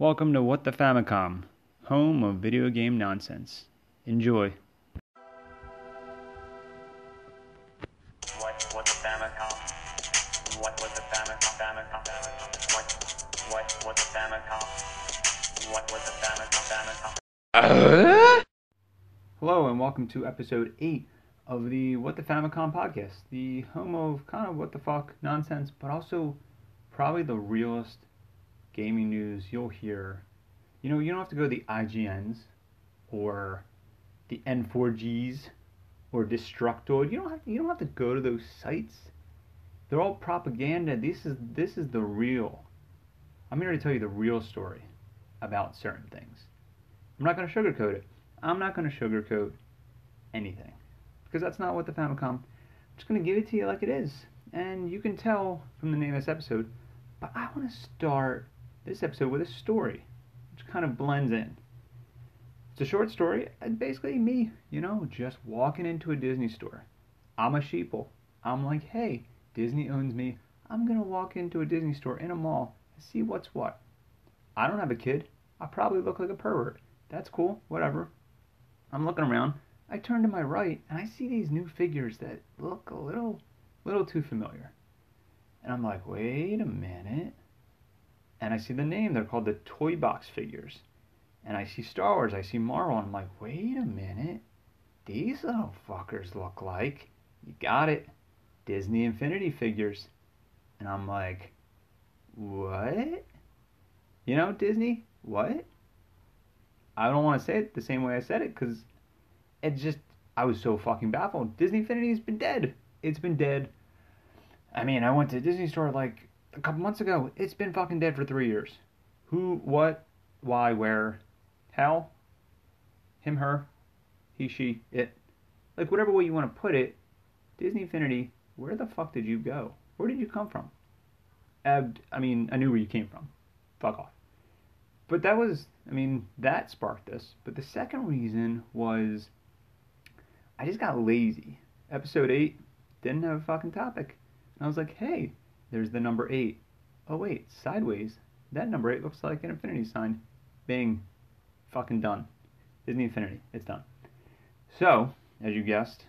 Welcome to What the Famicom, home of video game nonsense. Enjoy. What what the Famicom? What what the Famicom? Famicom? Famicom? What what what the Famicom? What what the Famicom? Famicom? Hello, and welcome to episode 8 of the What the Famicom podcast, the home of kind of what the fuck nonsense, but also probably the realest gaming news you'll hear. You know, you don't have to go to the IGNs or the N4Gs or Destructoid. You don't have to, you don't have to go to those sites. They're all propaganda. This is this is the real. I'm here to tell you the real story about certain things. I'm not going to sugarcoat it. I'm not going to sugarcoat anything because that's not what the Famicom. I'm just going to give it to you like it is, and you can tell from the name of this episode. But I want to start this episode with a story, which kind of blends in. It's a short story, and basically me, you know, just walking into a Disney store. I'm a sheeple. I'm like, hey, Disney owns me. I'm gonna walk into a Disney store in a mall and see what's what. I don't have a kid. I probably look like a pervert. That's cool. Whatever. I'm looking around. I turn to my right and I see these new figures that look a little, little too familiar. And I'm like, wait a minute. And I see the name. They're called the Toy Box figures. And I see Star Wars. I see Marvel. And I'm like, wait a minute. These little fuckers look like. You got it. Disney Infinity figures. And I'm like, what? You know, Disney? What? I don't want to say it the same way I said it because it just, I was so fucking baffled. Disney Infinity's been dead. It's been dead. I mean, I went to Disney store like a couple months ago. It's been fucking dead for three years. Who, what, why, where, how, him, her, he, she, it. Like, whatever way you want to put it, Disney Infinity, where the fuck did you go? Where did you come from? Uh, I mean, I knew where you came from. Fuck off. But that was, I mean, that sparked this. But the second reason was I just got lazy. Episode 8 didn't have a fucking topic. And I was like, hey, there's the number 8. Oh, wait, sideways. That number 8 looks like an infinity sign. Bing. Fucking done. Disney Infinity. It's done. So, as you guessed,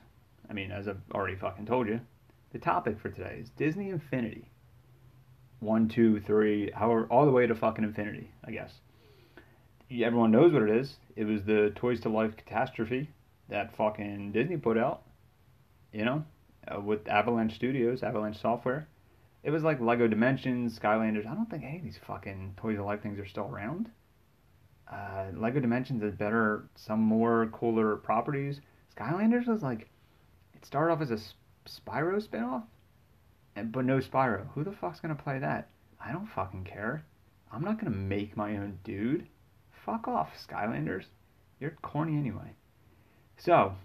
I mean, as I've already fucking told you, the topic for today is Disney Infinity. One, two, three, however, all the way to fucking infinity, I guess. Everyone knows what it is. It was the Toys to Life catastrophe that fucking Disney put out, you know, uh, with Avalanche Studios, Avalanche Software. It was like Lego Dimensions, Skylanders. I don't think any of these fucking Toys to Life things are still around. Uh, Lego Dimensions is better, some more cooler properties. Skylanders was like, it started off as a Spyro spinoff, and, but no Spyro. Who the fuck's gonna play that? I don't fucking care. I'm not gonna make my own dude. Fuck off, Skylanders. You're corny anyway. So,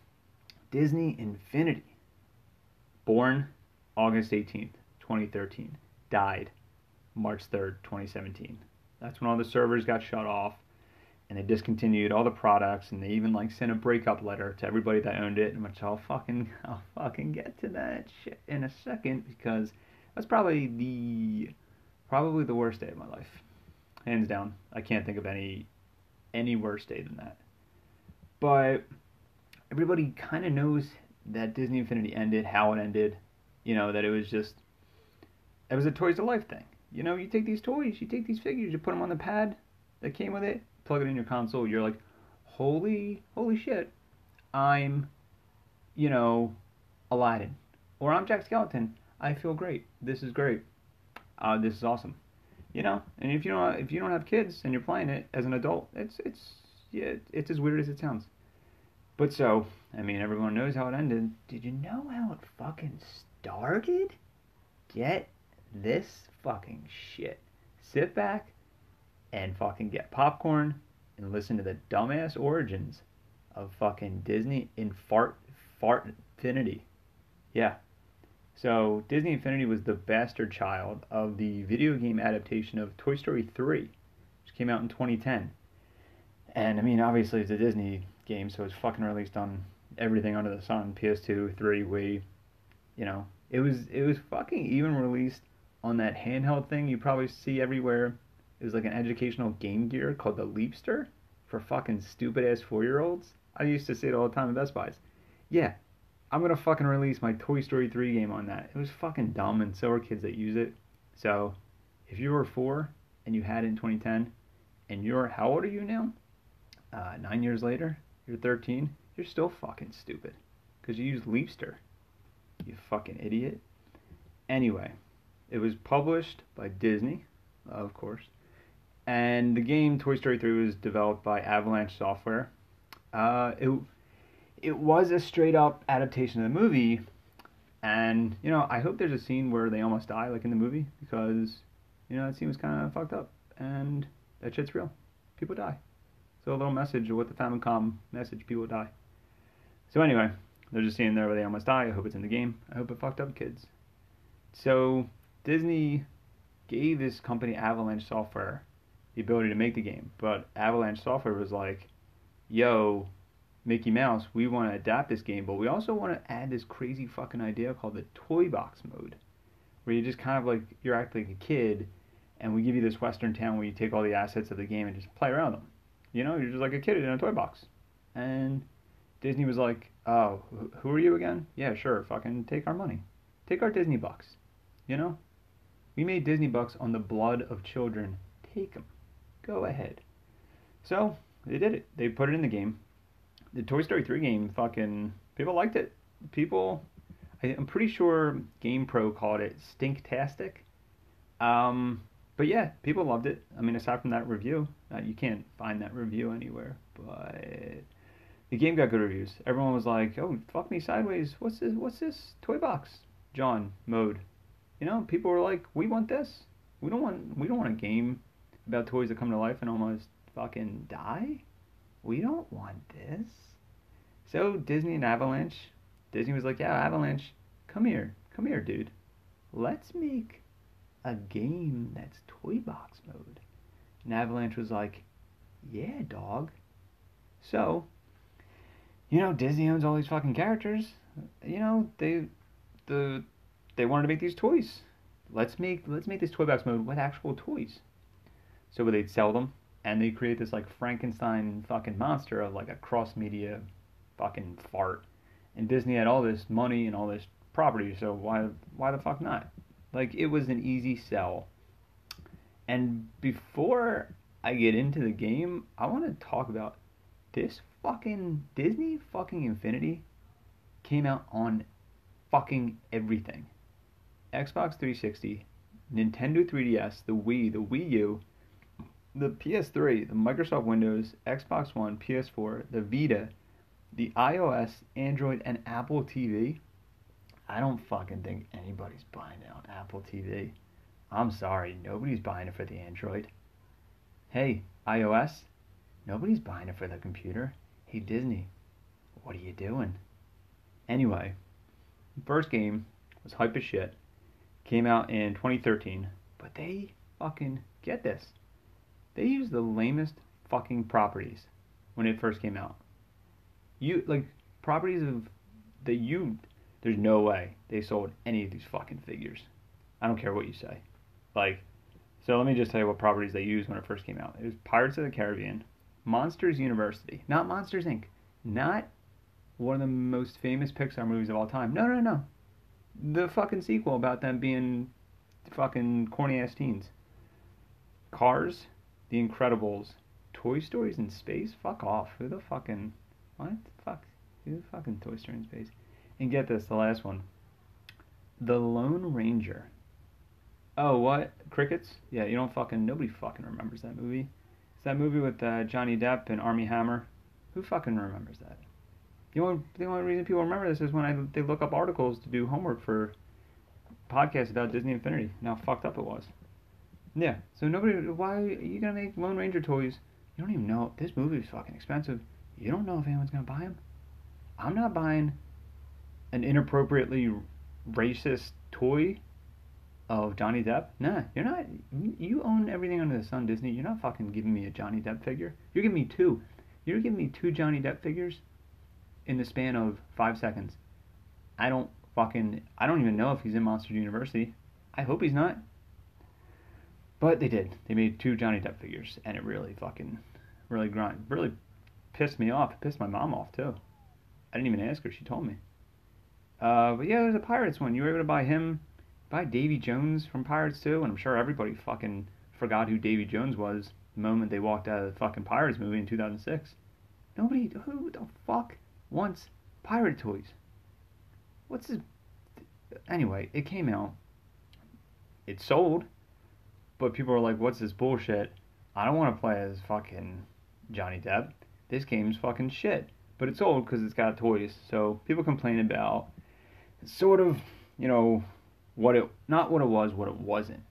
Disney Infinity. Born August 18th, 2013. Died March 3rd, 2017. That's when all the servers got shut off and they discontinued all the products and they even like sent a breakup letter to everybody that owned it, And which I'll fucking I'll fucking get to that shit in a second because that's probably the probably the worst day of my life. Hands down. I can't think of any any worse day than that. But everybody kind of knows that Disney Infinity ended, how it ended. You know, that it was just it was a Toys to Life thing. You know, you take these toys, you take these figures, you put them on the pad that came with it, plug it in your console, you're like, holy, holy shit, I'm, you know, Aladdin, or I'm Jack Skellington. I feel great. This is great. Uh, this is awesome. You know, and if you don't, if you don't have kids and you're playing it as an adult, it's it's yeah, it's as weird as it sounds. But so, I mean, everyone knows how it ended. Did you know how it fucking started? Get this fucking shit. Sit back and fucking get popcorn and listen to the dumbass origins of fucking Disney in fart fart infinity. Yeah. So Disney Infinity was the bastard child of the video game adaptation of Toy Story 3, which came out in 2010. And I mean, obviously it's a Disney game, so it's fucking released on everything under the sun, PS2, 3, Wii. You know, it was it was fucking even released on that handheld thing you probably see everywhere It was like an educational Game Gear called the Leapster for fucking stupid ass four year olds. I used to say it all the time at Best Buys. Yeah, I'm gonna fucking release my Toy Story 3 game on that. It was fucking dumb, and so are kids that use it. So, if you were four and you had it in 2010, and you're how old are you now? Uh, nine years later, you're 13. You're still fucking stupid because you use Leapster. You fucking idiot. Anyway, it was published by Disney, of course, and the game Toy Story 3 was developed by Avalanche Software. Uh, it it was a straight up adaptation of the movie, and you know I hope there's a scene where they almost die like in the movie because you know that scene was kind of fucked up and that shit's real. People die. So a little message with the Famicom message: people die. So anyway, there's a scene there where they almost die. I hope it's in the game. I hope it fucked up kids. So Disney gave this company Avalanche Software the ability to make the game, but Avalanche Software was like, "Yo, Mickey Mouse, we want to adapt this game, but we also want to add this crazy fucking idea called the toy box mode, where you just kind of like you're acting like a kid, and we give you this western town where you take all the assets of the game and just play around them. You know, you're just like a kid in a toy box. And Disney was like, "Oh, who are you again? Yeah, sure, fucking take our money, take our Disney bucks. You know, we made Disney bucks on the blood of children. Take them, go ahead." So they did it. They put it in the game the Toy Story 3 game, fucking people liked it. People, I, I'm pretty sure GamePro called it stinktastic. Um, but yeah, people loved it. I mean, aside from that review, uh, you can't find that review anywhere. But the game got good reviews. Everyone was like, "Oh, fuck me sideways. What's this? What's this toy box?" John mode. You know, people were like, "We want this. We don't want. We don't want a game about toys that come to life and almost fucking die." we don't want this. So Disney and Avalanche, Disney was like, yeah, Avalanche, come here, come here, dude. Let's make a game that's toy box mode. And Avalanche was like, yeah, dog. So, you know, Disney owns all these fucking characters. You know, they, the, they wanted to make these toys. Let's make let's make this toy box mode with actual toys. So they'd sell them, and they create this like Frankenstein fucking monster of like a cross media fucking fart. And Disney had all this money and all this property, so why why the fuck not? Like it was an easy sell. And before I get into the game, I want to talk about this fucking Disney fucking Infinity came out on fucking everything. Xbox 360, Nintendo 3DS, the Wii, the Wii U, the PS3, the Microsoft Windows, Xbox One, PS4, the Vita, the iOS, Android, and Apple TV. I don't fucking think anybody's buying it on Apple TV. I'm sorry, nobody's buying it for the Android. Hey, iOS, nobody's buying it for the computer. Hey, Disney, what are you doing? Anyway, first game was hype as shit. Came out in 2013, but they fucking get this they used the lamest fucking properties when it first came out. You like properties of that you there's no way they sold any of these fucking figures. I don't care what you say. Like so let me just tell you what properties they used when it first came out. It was Pirates of the Caribbean, Monsters University, not Monsters Inc., not one of the most famous Pixar movies of all time. No, no, no. The fucking sequel about them being fucking corny ass teens. Cars, the Incredibles, Toy Stories in space? Fuck off. Who the fucking what? Fuck. Who the fucking Toy Story in space? And get this, the last one. The Lone Ranger. Oh, what? Crickets? Yeah, you don't fucking nobody fucking remembers that movie. It's that movie with uh, Johnny Depp and Armie Hammer. Who fucking remembers that? The only the only reason people remember this is when I they look up articles to do homework for podcasts about Disney Infinity. And how fucked up it was. Yeah. So nobody. Why are you gonna make Lone Ranger toys? You don't even know this movie is fucking expensive. You don't know if anyone's gonna buy them. I'm not buying an inappropriately racist toy of Johnny Depp. Nah, you're not. You own everything under the sun, Disney. You're not fucking giving me a Johnny Depp figure. You're giving me two. You're giving me two Johnny Depp figures in the span of five seconds. I don't fucking. I don't even know if he's in Monster University. I hope he's not. But they did. They made two Johnny Depp figures, and it really fucking, really grind, really pissed me off. It pissed my mom off too. I didn't even ask her. She told me. Uh, but yeah, there's a Pirates one. You were able to buy him, buy Davy Jones from Pirates too, and I'm sure everybody fucking forgot who Davy Jones was the moment they walked out of the fucking Pirates movie in 2006. Nobody, who the fuck wants pirate toys? What's this? Anyway, it came out. It sold, but people are like, "What's this bullshit?" I don't want to play as fucking Johnny Depp. This game's fucking shit. But it's sold because it's got toys. So people complain about sort of, you know, what it not what it was, what it wasn't.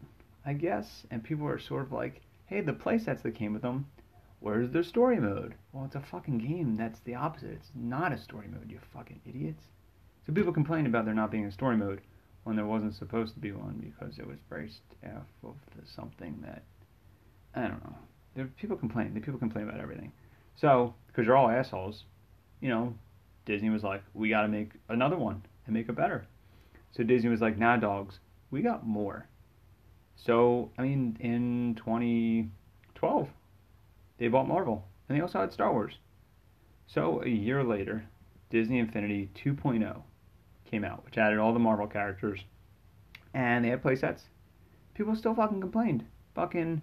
I guess, and people are sort of like, "Hey, the playsets that came with them, where's their story mode?" Well, it's a fucking game. That's the opposite. It's not a story mode. You fucking idiots. So people complain about there not being a story mode when there wasn't supposed to be one because it was based off of something that I don't know. There people complain. The people complain about everything. So because you're all assholes, you know, Disney was like, we got to make another one and make it better. So Disney was like, nah, dogs, we got more. So I mean, in 2012, they bought Marvel, and they also had Star Wars. So a year later, Disney Infinity 2.0 came out, which added all the Marvel characters, and they had playsets. People still fucking complained. Fucking,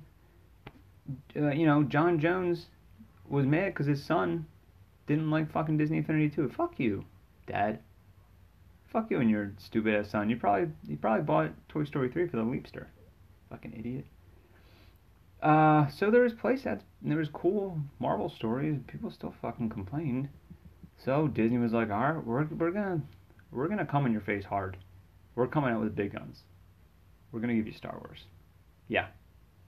uh, you know, John Jones was mad because his son didn't like fucking Disney Infinity 2. Fuck you, Dad. Fuck you and your stupid ass son. You probably you probably bought Toy Story 3 for the Leapster. Fucking idiot. Uh, so there was playsets, there was cool Marvel stories. People still fucking complained. So Disney was like, all right, we're, we're gonna we're gonna come in your face hard. We're coming out with big guns. We're gonna give you Star Wars. Yeah,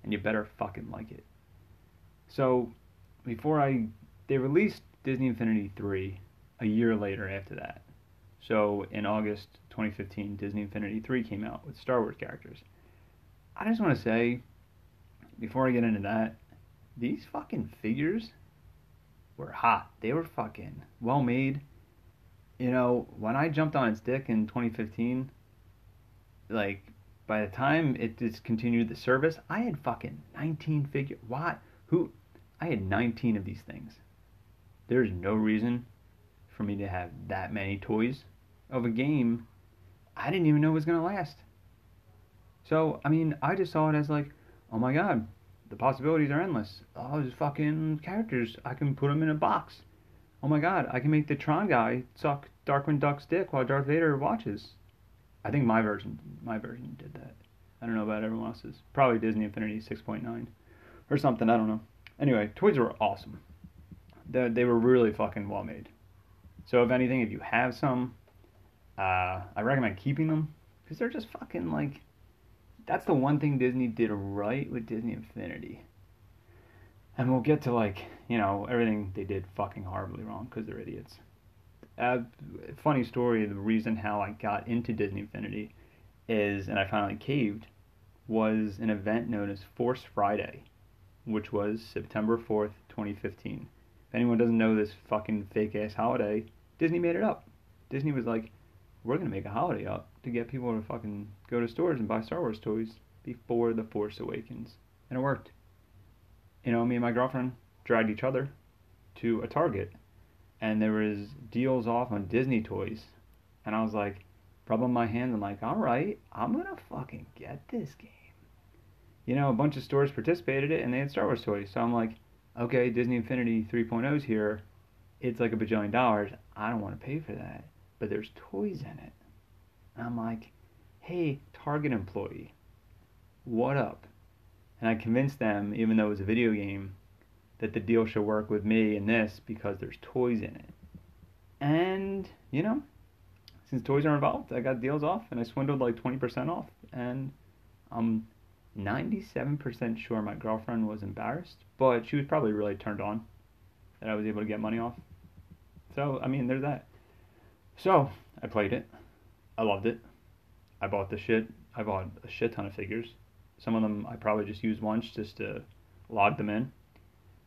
and you better fucking like it. So before I they released Disney Infinity 3 a year later after that. So in August 2015, Disney Infinity 3 came out with Star Wars characters. I just want to say, before I get into that, these fucking figures were hot. They were fucking well made. You know, when I jumped on its dick in 2015, like by the time it discontinued the service, I had fucking 19 figure. Why? Who? I had 19 of these things. There's no reason for me to have that many toys of a game I didn't even know was gonna last. So I mean, I just saw it as like, oh my god, the possibilities are endless. All these fucking characters, I can put them in a box. Oh my god, I can make the Tron guy suck Darkwing Duck's dick while Darth Vader watches. I think my version, my version did that. I don't know about everyone else's. Probably Disney Infinity 6.9 or something. I don't know. Anyway, toys were awesome. They, they were really fucking well made. So if anything, if you have some, uh, I recommend keeping them because they're just fucking like. That's the one thing Disney did right with Disney Infinity. And we'll get to like you know everything they did fucking horribly wrong because they're idiots. Uh, funny story. The reason how I got into Disney Infinity is, and I finally caved, was an event known as Force Friday, which was September fourth, 2015. If anyone doesn't know this fucking fake ass holiday, Disney made it up. Disney was like, we're gonna make a holiday up to get people to fucking go to stores and buy Star Wars toys before the Force Awakens, and it worked. You know, me and my girlfriend dragged each other to a Target, and there was deals off on Disney toys, and I was like, rubbing my hands, I'm like, all right, I'm gonna fucking get this game. You know, a bunch of stores participated in it, and they had Star Wars toys, so I'm like, okay, Disney Infinity 3.0's here. It's like a bajillion dollars. I don't want to pay for that but there's toys in it. And I'm like, hey, Target employee, what up? And I convinced them, even though it was a video game, that the deal should work with me and this because there's toys in it. And, you know, since toys are involved, I got deals off and I swindled like 20% off. And I'm 97% sure my girlfriend was embarrassed, but she was probably really turned on that I was able to get money off. So, I mean, there's that. So I played it. I loved it. I bought the shit. I bought a shit ton of figures. Some of them I probably just used once just to log them in.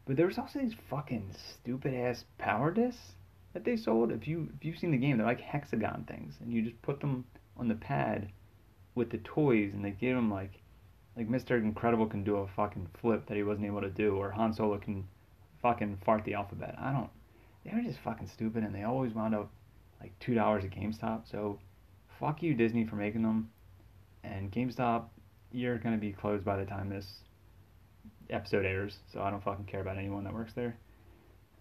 But there was also these fucking stupid ass power discs that they sold. If you if you've seen the game, they're like hexagon things, and you just put them on the pad with the toys, and they give them like Like Mr. Incredible can do a fucking flip that he wasn't able to do, or Han Solo can fucking fart the alphabet. I don't. They were just fucking stupid, and they always wound up like two dollars at GameStop. So, fuck you Disney for making them, and GameStop, you're gonna be closed by the time this episode airs. So I don't fucking care about anyone that works there.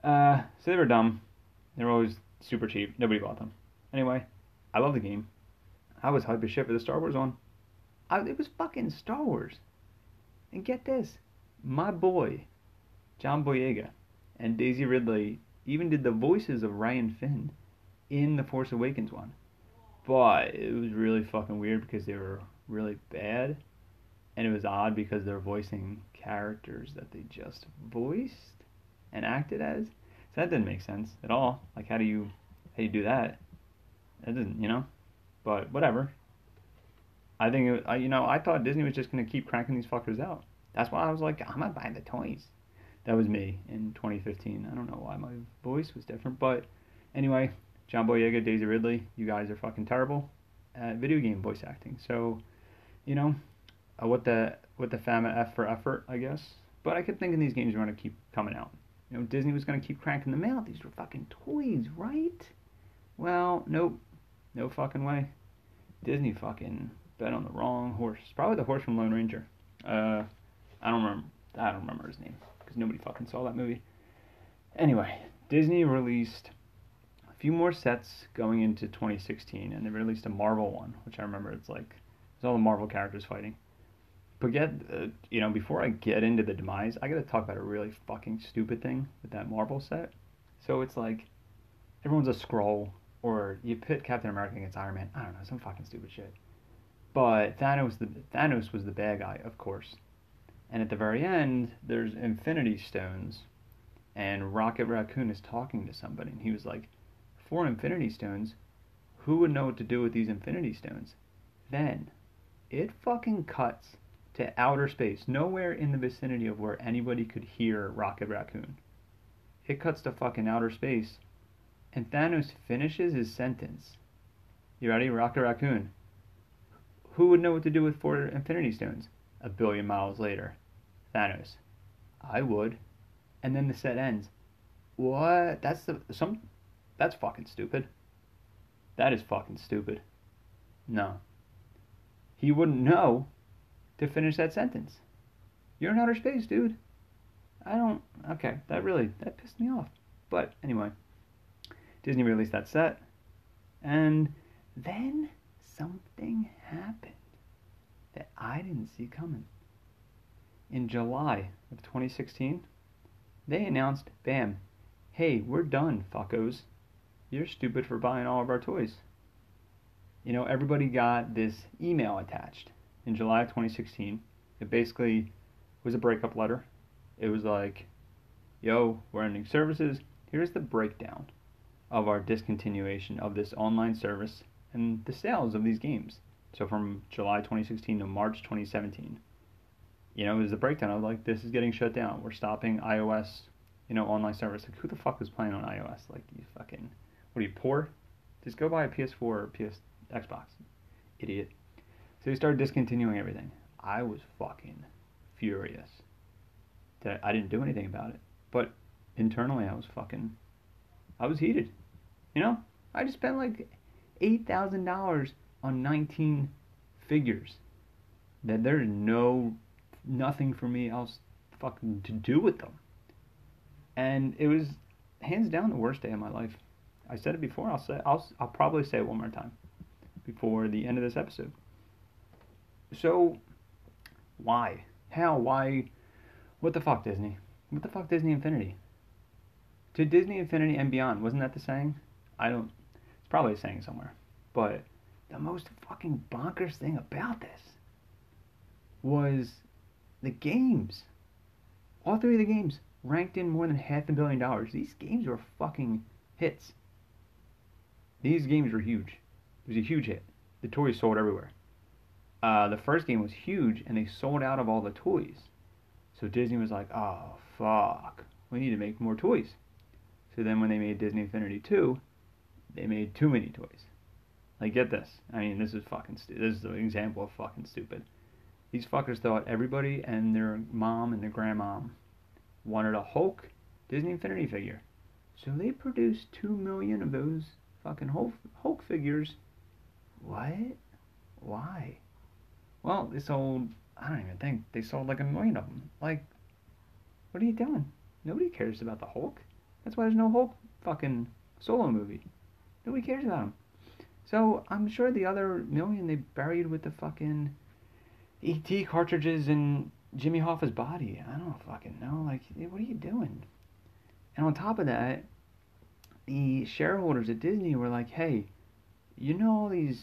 Uh, so they were dumb. They were always super cheap. Nobody bought them. Anyway, I love the game. I was hyped as shit for the Star Wars one. I, it was fucking Star Wars. And get this, my boy, John Boyega, and Daisy Ridley even did the voices of Rey and Finn in the Force Awakens one. But it was really fucking weird because they were really bad. And it was odd because they're voicing characters that they just voiced and acted as. So that didn't make sense at all. Like how do you how do you do that? That didn't, you know? But whatever. I think it, I, you know I thought Disney was just gonna keep cranking these fuckers out. That's why I was like, I'm not buying the toys. That was me in 2015. I don't know why my voice was different, but anyway, John Boyega, Daisy Ridley, you guys are fucking terrible at video game voice acting. So, you know, uh, what the what the fama F for effort, I guess. But I kept thinking these games were gonna keep coming out. You know, Disney was gonna keep cranking them out. These were fucking toys, right? Well, nope, no fucking way. Disney fucking bet on the wrong horse. Probably the horse from Lone Ranger. Uh, I don't remember. I don't remember his name because nobody fucking saw that movie. Anyway, Disney released few more sets going into 2016, and they released a Marvel one, which I remember. It's like it's all the Marvel characters fighting. But get, uh, you know, before I get into the demise, I gotta talk about a really fucking stupid thing with that Marvel set. So it's like everyone's a scroll, or you pit Captain America against Iron Man. I don't know, some fucking stupid shit. But Thanos, the Thanos was the bad guy, of course. And at the very end, there's Infinity Stones, and Rocket Raccoon is talking to somebody, and he was like, "Four Infinity Stones, who would know what to do with these Infinity Stones?" Then, it fucking cuts to outer space, nowhere in the vicinity of where anybody could hear Rocket Raccoon. It cuts to fucking outer space, and Thanos finishes his sentence. You ready? Rocket Raccoon. Who would know what to do with four Infinity Stones? A billion miles later. Thanos. I would. And then the set ends. What? That's the some that's fucking stupid. That is fucking stupid. No. He wouldn't know to finish that sentence. You're in outer space, dude. I don't okay, that really that pissed me off. But anyway, Disney released that set and then something happened that I didn't see coming. In July of 2016, they announced, bam, hey, we're done, fuckos. You're stupid for buying all of our toys. You know, everybody got this email attached in July of 2016. It basically was a breakup letter. It was like, yo, we're ending services. Here's the breakdown of our discontinuation of this online service and the sales of these games. So from July 2016 to March 2017, you know, it was a breakdown of like this is getting shut down. We're stopping iOS, you know, online service. Like who the fuck is playing on iOS? Like you fucking, what are you poor? Just go buy a PS4 or PS Xbox, idiot. So they started discontinuing everything. I was fucking furious that I didn't do anything about it. But internally, I was fucking, I was heated. You know, I just spent like eight thousand dollars on 19 figures that there's no nothing for me else fucking to do with them and it was hands down the worst day of my life i said it before i'll say i'll, I'll probably say it one more time before the end of this episode. So why? How? Why? What the fuck disney? What the fuck disney infinity? To disney infinity and beyond wasn't that the saying? I don't it's probably a saying somewhere but the most fucking bonkers thing about this was the games. All three of the games ranked in more than half a billion dollars. These games were fucking hits. These games were huge. It was a huge hit. The toys sold everywhere. Uh, the first game was huge, and they sold out of all the toys. So Disney was like, "Oh fuck, we need to make more toys." So then, when they made Disney Infinity 2, they made too many toys. Like, get this. I mean, this is fucking. Stu- this is an example of fucking stupid. these fuckers thought everybody and their mom and their grandmom wanted a Hulk Disney Infinity figure. So they produced two million of those fucking Hulk, Hulk figures. What? Why? Well, they sold, I don't even think, they sold like a million of them. Like, what are you doing? Nobody cares about the Hulk. That's why there's no Hulk fucking solo movie. Nobody cares about him. So I'm sure the other million they buried with the fucking ET cartridges in Jimmy Hoffa's body. I don't fucking know. Like, what are you doing? And on top of that, the shareholders at Disney were like, hey, you know all these,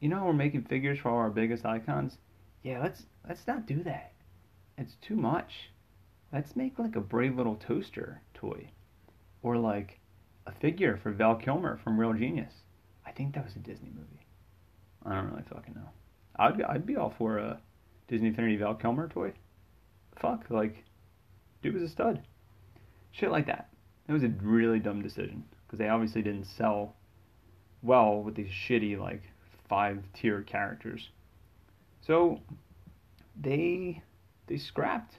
you know we're making figures for all our biggest icons? Yeah, let's let's not do that. It's too much. Let's make like a brave little toaster toy, or like a figure for Val Kilmer from Real Genius. I think that was a Disney movie. I don't really fucking know. I'd I'd be all for a Disney Infinity Val Kilmer toy. Fuck, like, dude was a stud. Shit like that. It was a really dumb decision because they obviously didn't sell well with these shitty like five tier characters. So they they scrapped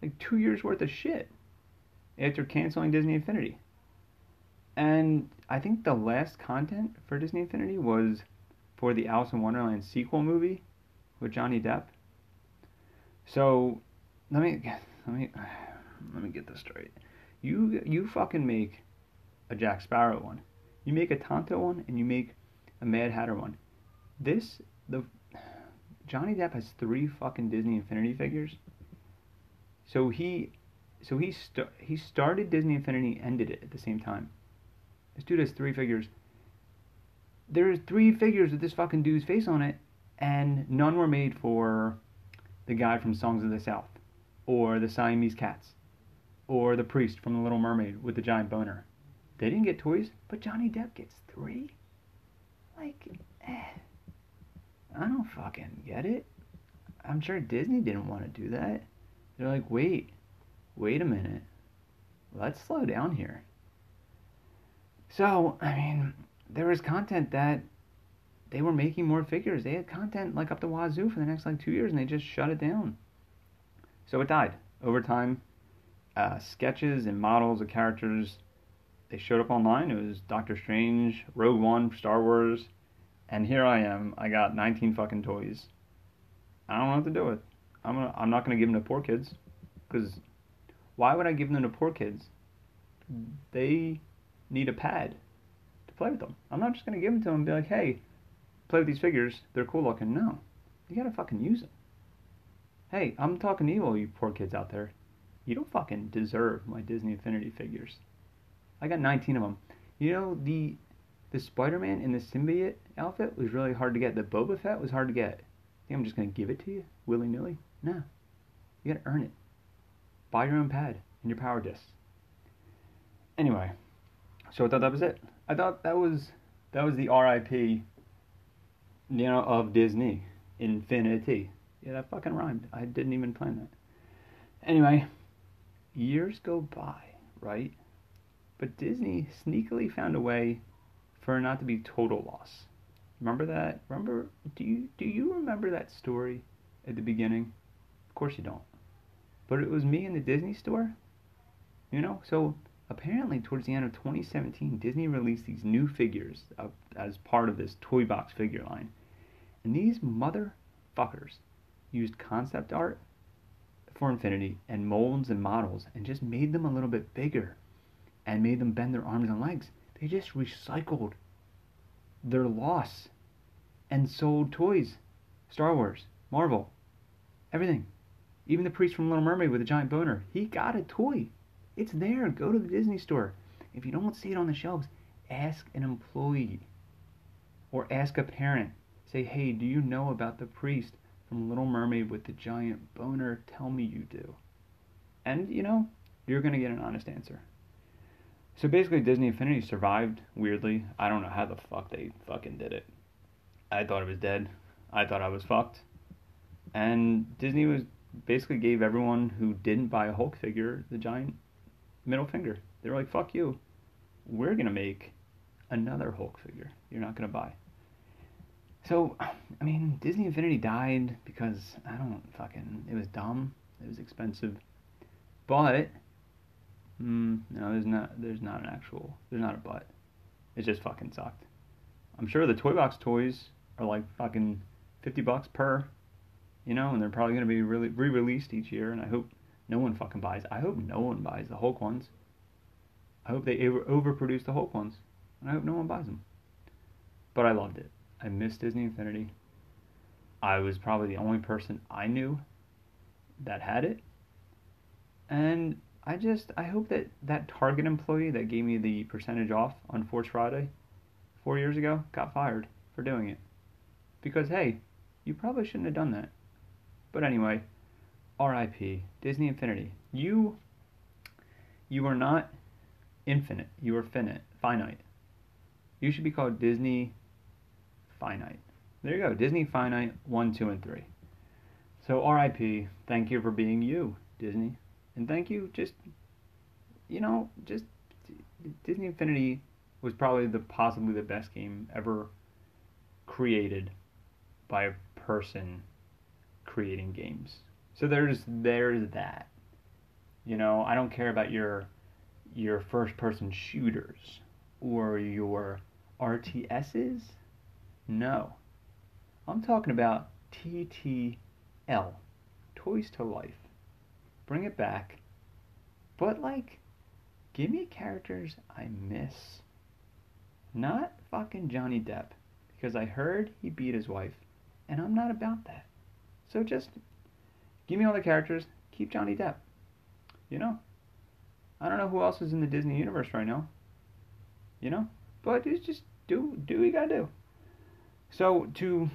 like two years worth of shit after canceling Disney Infinity. And I think the last content for Disney Infinity was for the Alice in Wonderland sequel movie with Johnny Depp. So let me let me let me get this straight. You you fucking make a Jack Sparrow one. You make a Tonto one and you make a Mad Hatter one. This the Johnny Depp has three fucking Disney Infinity figures. So he so he st- he started Disney Infinity, and ended it at the same time. This dude has three figures. There's three figures with this fucking dude's face on it, and none were made for the guy from Songs of the South, or the Siamese Cats, or the priest from The Little Mermaid with the giant boner. They didn't get toys, but Johnny Depp gets three? Like, eh. I don't fucking get it. I'm sure Disney didn't want to do that. They're like, wait, wait a minute. Let's slow down here. So, I mean, there was content that they were making more figures. They had content like up the wazoo for the next like two years, and they just shut it down. So it died over time. Uh, sketches and models of characters they showed up online. It was Doctor Strange, Rogue One, Star Wars, and here I am. I got 19 fucking toys. I don't know what to do with. I'm gonna, I'm not gonna give them to poor kids, because why would I give them to poor kids? They need a pad to play with them. I'm not just gonna give them to them and be like, hey, play with these figures. They're cool looking. No, you gotta fucking use them. Hey, I'm talking to you, all you poor kids out there. You don't fucking deserve my Disney Infinity figures. I got 19 of them. You know the the Spider-Man in the symbiote outfit was really hard to get. The Boba Fett was hard to get. Think I'm just gonna give it to you willy nilly? No, you gotta earn it. Buy your own pad and your power discs. Anyway, so I thought that was it. I thought that was that was the R.I.P. You know of Disney Infinity. Yeah, that fucking rhymed. I didn't even plan that. Anyway, years go by, right? But Disney sneakily found a way for not to be total loss. Remember that? Remember? Do you do you remember that story at the beginning? Of course you don't. But it was me in the Disney store. You know, so apparently towards the end of 2017, Disney released these new figures as part of this toy box figure line, and these motherfuckers used concept art for Infinity and molds and models and just made them a little bit bigger and made them bend their arms and legs. They just recycled their loss and sold toys. Star Wars, Marvel, everything. Even the priest from Little Mermaid with a giant boner, he got a toy. It's there. Go to the Disney store. If you don't see it on the shelves, ask an employee or ask a parent. Say, hey, do you know about the priest from Little Mermaid with the giant boner? Tell me you do. And, you know, you're going to get an honest answer. So basically, Disney Infinity survived weirdly. I don't know how the fuck they fucking did it. I thought it was dead. I thought I was fucked. And Disney was basically gave everyone who didn't buy a Hulk figure the giant middle finger. They were like, fuck you. We're going to make another Hulk figure you're not going to buy. So, I mean, Disney Infinity died because I don't fucking. It was dumb. It was expensive, but mm, no, there's not. There's not an actual. There's not a but. It just fucking sucked. I'm sure the toy box toys are like fucking fifty bucks per, you know, and they're probably gonna be really re-released each year. And I hope no one fucking buys. I hope no one buys the Hulk ones. I hope they over- overproduce the Hulk ones, and I hope no one buys them. But I loved it. I missed Disney Infinity. I was probably the only person I knew that had it. And I just I hope that that Target employee that gave me the percentage off on Force Friday 4 years ago got fired for doing it. Because hey, you probably shouldn't have done that. But anyway, RIP Disney Infinity. You you are not infinite. You are finite, finite. You should be called Disney Finite. There you go. Disney Finite 1, 2, and 3. So, RIP, thank you for being you, Disney. And thank you, just, you know, just Disney Infinity was probably the possibly the best game ever created by a person creating games. So there's there's that. You know, I don't care about your your first person shooters or your RTSs. No. I'm talking about TTL, Toys to Life. Bring it back. But, like, give me characters I miss. Not fucking Johnny Depp. Because I heard he beat his wife. And I'm not about that. So just give me all the characters. Keep Johnny Depp. You know? I don't know who else is in the Disney universe right now. You know? But just, just do do what you gotta do. So to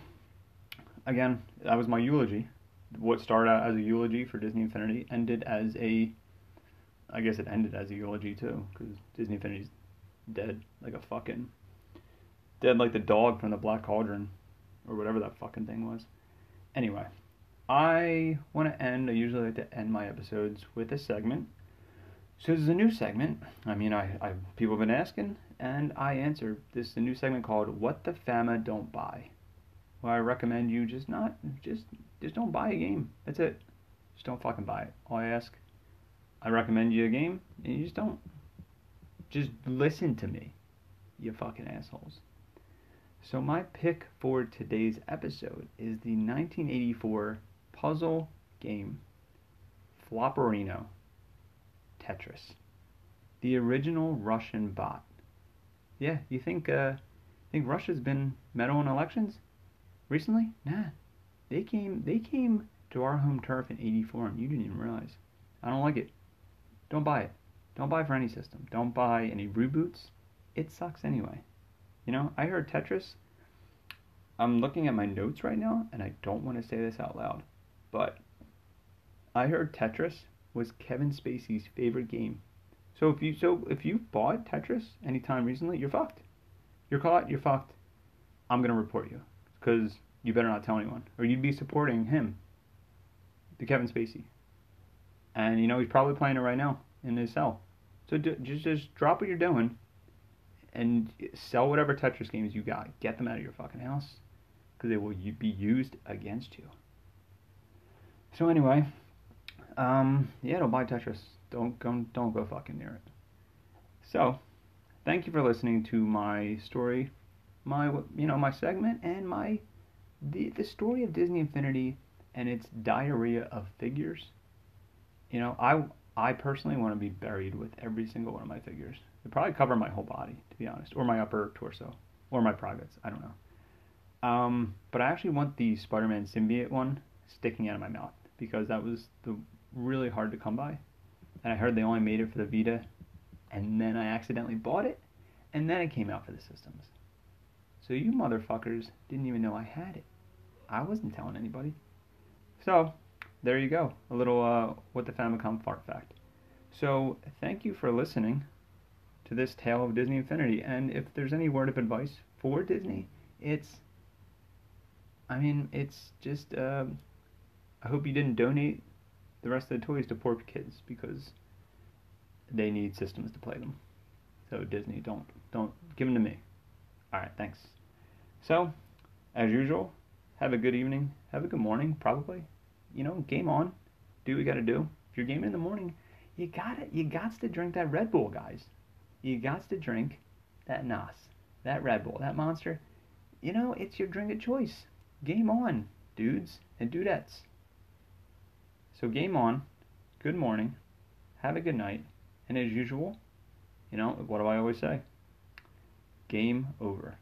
again, that was my eulogy. What started out as a eulogy for Disney Infinity ended as a I guess it ended as a eulogy too, because Disney Infinity's dead like a fucking dead like the dog from the Black Cauldron, or whatever that fucking thing was. Anyway, I want to end. I usually like to end my episodes with a segment. So this is a new segment. I mean, I, I people have been asking, and I answer. This is a new segment called "What the Fama Don't Buy." Well, I recommend you just not just just don't buy a game. That's it. Just don't fucking buy it. All I ask, I recommend you a game, and you just don't. Just listen to me, you fucking assholes. So my pick for today's episode is the 1984 puzzle game Flopperino Tetris, the original Russian bot. Yeah, you think uh, think Russia's been meddling in elections recently? Nah, they came they came to our home turf in '84, and you didn't even realize. I don't like it. Don't buy it. Don't buy for any system. Don't buy any reboots. It sucks anyway. You know, I heard Tetris. I'm looking at my notes right now, and I don't want to say this out loud, but I heard Tetris was Kevin Spacey's favorite game. So if you so if you bought Tetris anytime recently, you're fucked. You're caught. You're fucked. I'm gonna report you because you better not tell anyone, or you'd be supporting him, the Kevin Spacey. And you know he's probably playing it right now in his cell. So just just drop what you're doing, and sell whatever Tetris games you got. Get them out of your fucking house, because they will be used against you. So anyway, um, yeah, don't buy Tetris. Don't go, don't go fucking near it. So, thank you for listening to my story, my you know my segment, and my the the story of Disney Infinity and its diarrhea of figures. You know, I I personally want to be buried with every single one of my figures. It'd probably cover my whole body, to be honest, or my upper torso, or my privates. I don't know. Um, but I actually want the Spider-Man symbiote one sticking out of my mouth because that was the really hard to come by. And I heard they only made it for the Vita, and then I accidentally bought it, and then it came out for the systems. So you motherfuckers didn't even know I had it. I wasn't telling anybody. So, there you go. A little uh, what the Famicom fart fact. So, thank you for listening to this tale of Disney Infinity. And if there's any word of advice for Disney, it's I mean, it's just uh, I hope you didn't donate the rest of the toys to poor kids because they need systems to play them. So Disney, don't don't give them to me. All right, thanks. So as usual, have a good evening, have a good morning, probably. You know, game on. Do what you got to do. If you're gaming in the morning, you got it. You got to drink that Red Bull, guys. You got to drink that NOS, that Red Bull, that Monster. You know, it's your drink of choice. Game on, dudes and dudettes. So game on. Good morning. Have a good night. And as usual, you know, what do I always say? Game over.